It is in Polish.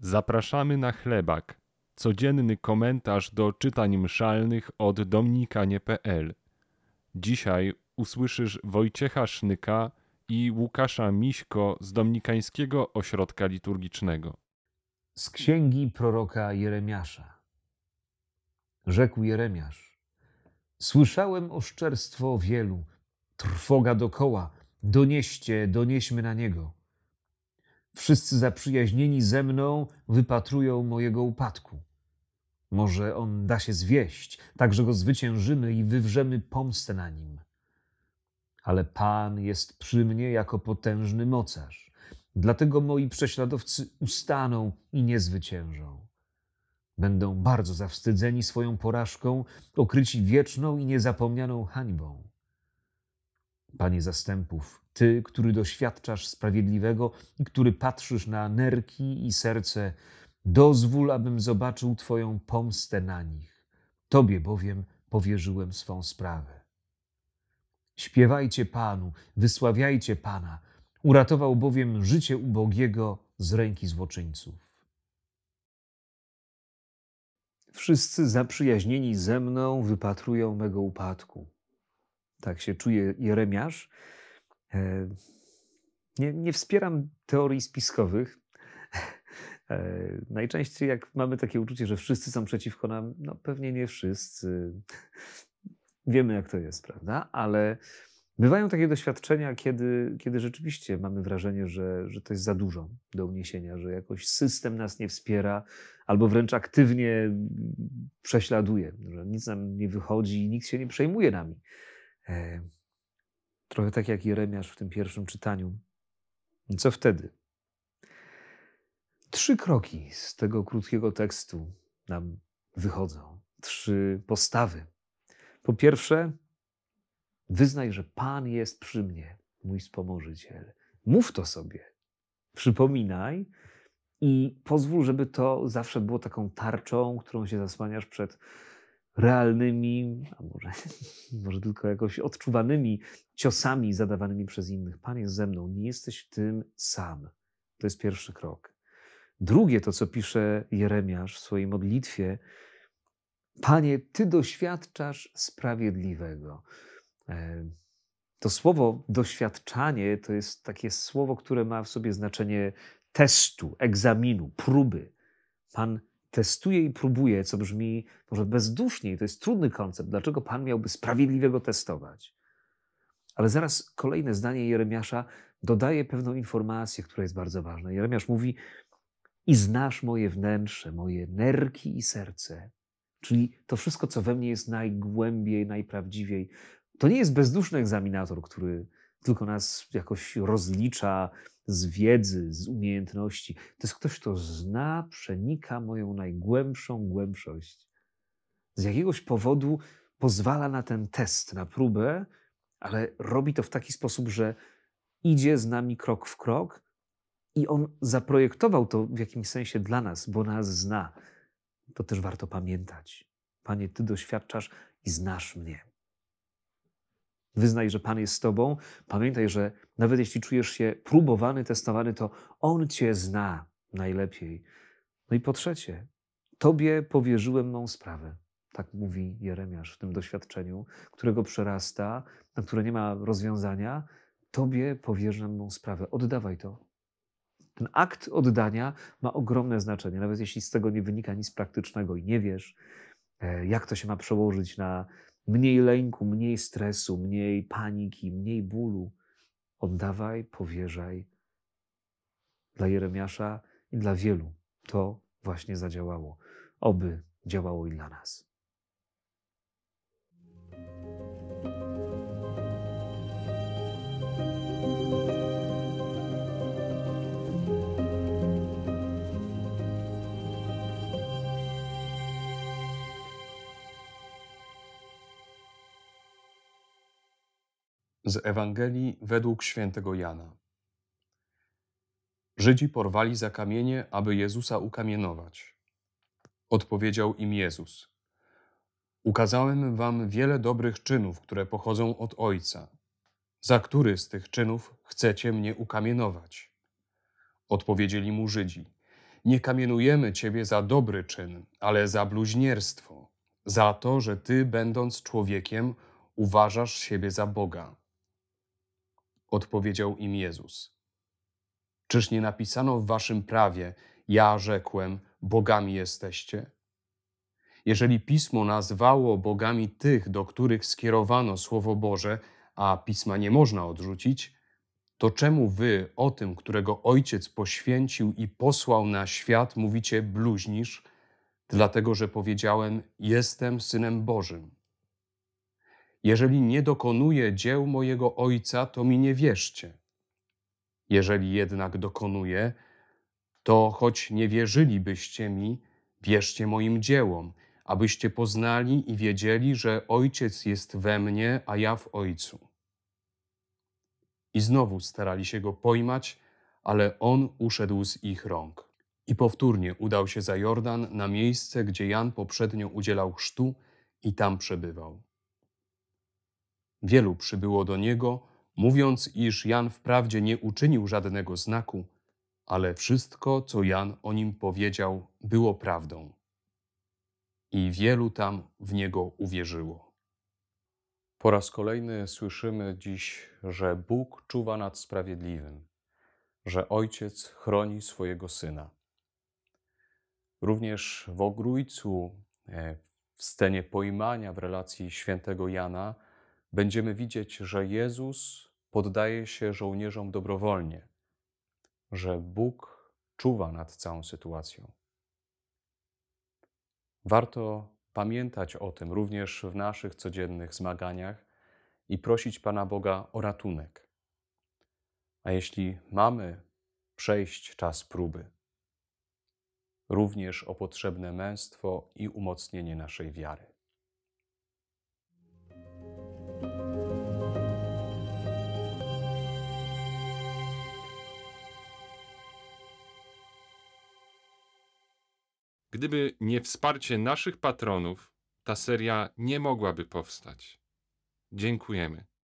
Zapraszamy na chlebak. Codzienny komentarz do czytań mszalnych od dominikanie.pl. Dzisiaj usłyszysz Wojciecha Sznyka i Łukasza Miśko z Dominikańskiego Ośrodka Liturgicznego. Z księgi proroka Jeremiasza. Rzekł Jeremiasz: Słyszałem oszczerstwo wielu, trwoga dokoła, donieście, donieśmy na niego. Wszyscy zaprzyjaźnieni ze mną wypatrują mojego upadku. Może on da się zwieść, tak że go zwyciężymy i wywrzemy pomstę na nim. Ale Pan jest przy mnie jako potężny mocarz. Dlatego moi prześladowcy ustaną i nie zwyciężą. Będą bardzo zawstydzeni swoją porażką, okryci wieczną i niezapomnianą hańbą. Panie zastępów, Ty, który doświadczasz sprawiedliwego i który patrzysz na nerki i serce, dozwól, abym zobaczył Twoją pomstę na nich. Tobie bowiem powierzyłem swą sprawę. Śpiewajcie Panu, wysławiajcie Pana, uratował bowiem życie ubogiego z ręki złoczyńców. Wszyscy zaprzyjaźnieni ze mną wypatrują mego upadku. Tak się czuje Jeremiasz. E, nie, nie wspieram teorii spiskowych. E, najczęściej, jak mamy takie uczucie, że wszyscy są przeciwko nam, no pewnie nie wszyscy. Wiemy, jak to jest, prawda? Ale bywają takie doświadczenia, kiedy, kiedy rzeczywiście mamy wrażenie, że, że to jest za dużo do uniesienia, że jakoś system nas nie wspiera, albo wręcz aktywnie prześladuje, że nic nam nie wychodzi i nikt się nie przejmuje nami. E, trochę tak jak Jeremiasz w tym pierwszym czytaniu. Co wtedy? Trzy kroki z tego krótkiego tekstu nam wychodzą. Trzy postawy. Po pierwsze, wyznaj, że Pan jest przy mnie, mój wspomożyciel. Mów to sobie. Przypominaj i pozwól, żeby to zawsze było taką tarczą, którą się zasłaniasz przed realnymi, a może, może tylko jakoś odczuwanymi ciosami zadawanymi przez innych. Pan jest ze mną, nie jesteś tym sam. To jest pierwszy krok. Drugie, to co pisze Jeremiasz w swojej modlitwie, Panie, Ty doświadczasz sprawiedliwego. E, to słowo doświadczanie to jest takie słowo, które ma w sobie znaczenie testu, egzaminu, próby. Pan testuje i próbuje, co brzmi może bezduszniej. To jest trudny koncept. Dlaczego Pan miałby sprawiedliwego testować? Ale zaraz kolejne zdanie Jeremiasza dodaje pewną informację, która jest bardzo ważna. Jeremiasz mówi: I znasz moje wnętrze, moje nerki i serce. Czyli to wszystko, co we mnie jest najgłębiej, najprawdziwiej. To nie jest bezduszny egzaminator, który tylko nas jakoś rozlicza z wiedzy, z umiejętności. To jest ktoś, kto zna, przenika moją najgłębszą głębszość. Z jakiegoś powodu pozwala na ten test, na próbę, ale robi to w taki sposób, że idzie z nami krok w krok i on zaprojektował to w jakimś sensie dla nas, bo nas zna. To też warto pamiętać. Panie, Ty doświadczasz i znasz mnie. Wyznaj, że Pan jest z Tobą. Pamiętaj, że nawet jeśli czujesz się próbowany, testowany, to On Cię zna najlepiej. No i po trzecie, Tobie powierzyłem mą sprawę. Tak mówi Jeremiasz w tym doświadczeniu, którego przerasta, na które nie ma rozwiązania. Tobie powierzam mą sprawę. Oddawaj to. Ten akt oddania ma ogromne znaczenie, nawet jeśli z tego nie wynika nic praktycznego i nie wiesz, e, jak to się ma przełożyć na mniej lęku, mniej stresu, mniej paniki, mniej bólu. Oddawaj, powierzaj. Dla Jeremiasza i dla wielu to właśnie zadziałało. Oby działało i dla nas. Z Ewangelii według świętego Jana. Żydzi porwali za kamienie, aby Jezusa ukamienować. Odpowiedział im Jezus: Ukazałem wam wiele dobrych czynów, które pochodzą od Ojca. Za który z tych czynów chcecie mnie ukamienować? Odpowiedzieli mu Żydzi: nie kamienujemy Ciebie za dobry czyn, ale za bluźnierstwo, za to, że Ty, będąc człowiekiem, uważasz siebie za Boga. Odpowiedział im Jezus. Czyż nie napisano w Waszym prawie, ja rzekłem, bogami jesteście? Jeżeli pismo nazwało bogami tych, do których skierowano Słowo Boże, a pisma nie można odrzucić, to czemu wy o tym, którego ojciec poświęcił i posłał na świat, mówicie bluźnisz, dlatego że powiedziałem: Jestem synem Bożym? Jeżeli nie dokonuję dzieł mojego ojca, to mi nie wierzcie. Jeżeli jednak dokonuję, to choć nie wierzylibyście mi, wierzcie moim dziełom, abyście poznali i wiedzieli, że ojciec jest we mnie, a ja w ojcu. I znowu starali się go pojmać, ale on uszedł z ich rąk. I powtórnie udał się za Jordan na miejsce, gdzie Jan poprzednio udzielał chrztu i tam przebywał. Wielu przybyło do niego, mówiąc, iż Jan wprawdzie nie uczynił żadnego znaku, ale wszystko, co Jan o nim powiedział, było prawdą. I wielu tam w niego uwierzyło. Po raz kolejny słyszymy dziś, że Bóg czuwa nad sprawiedliwym, że Ojciec chroni swojego Syna. Również w Ogrójcu, e, w scenie pojmania w relacji świętego Jana, będziemy widzieć, że Jezus poddaje się żołnierzom dobrowolnie, że Bóg czuwa nad całą sytuacją. Warto pamiętać o tym również w naszych codziennych zmaganiach i prosić Pana Boga o ratunek. A jeśli mamy przejść czas próby, również o potrzebne męstwo i umocnienie naszej wiary. Gdyby nie wsparcie naszych patronów, ta seria nie mogłaby powstać. Dziękujemy.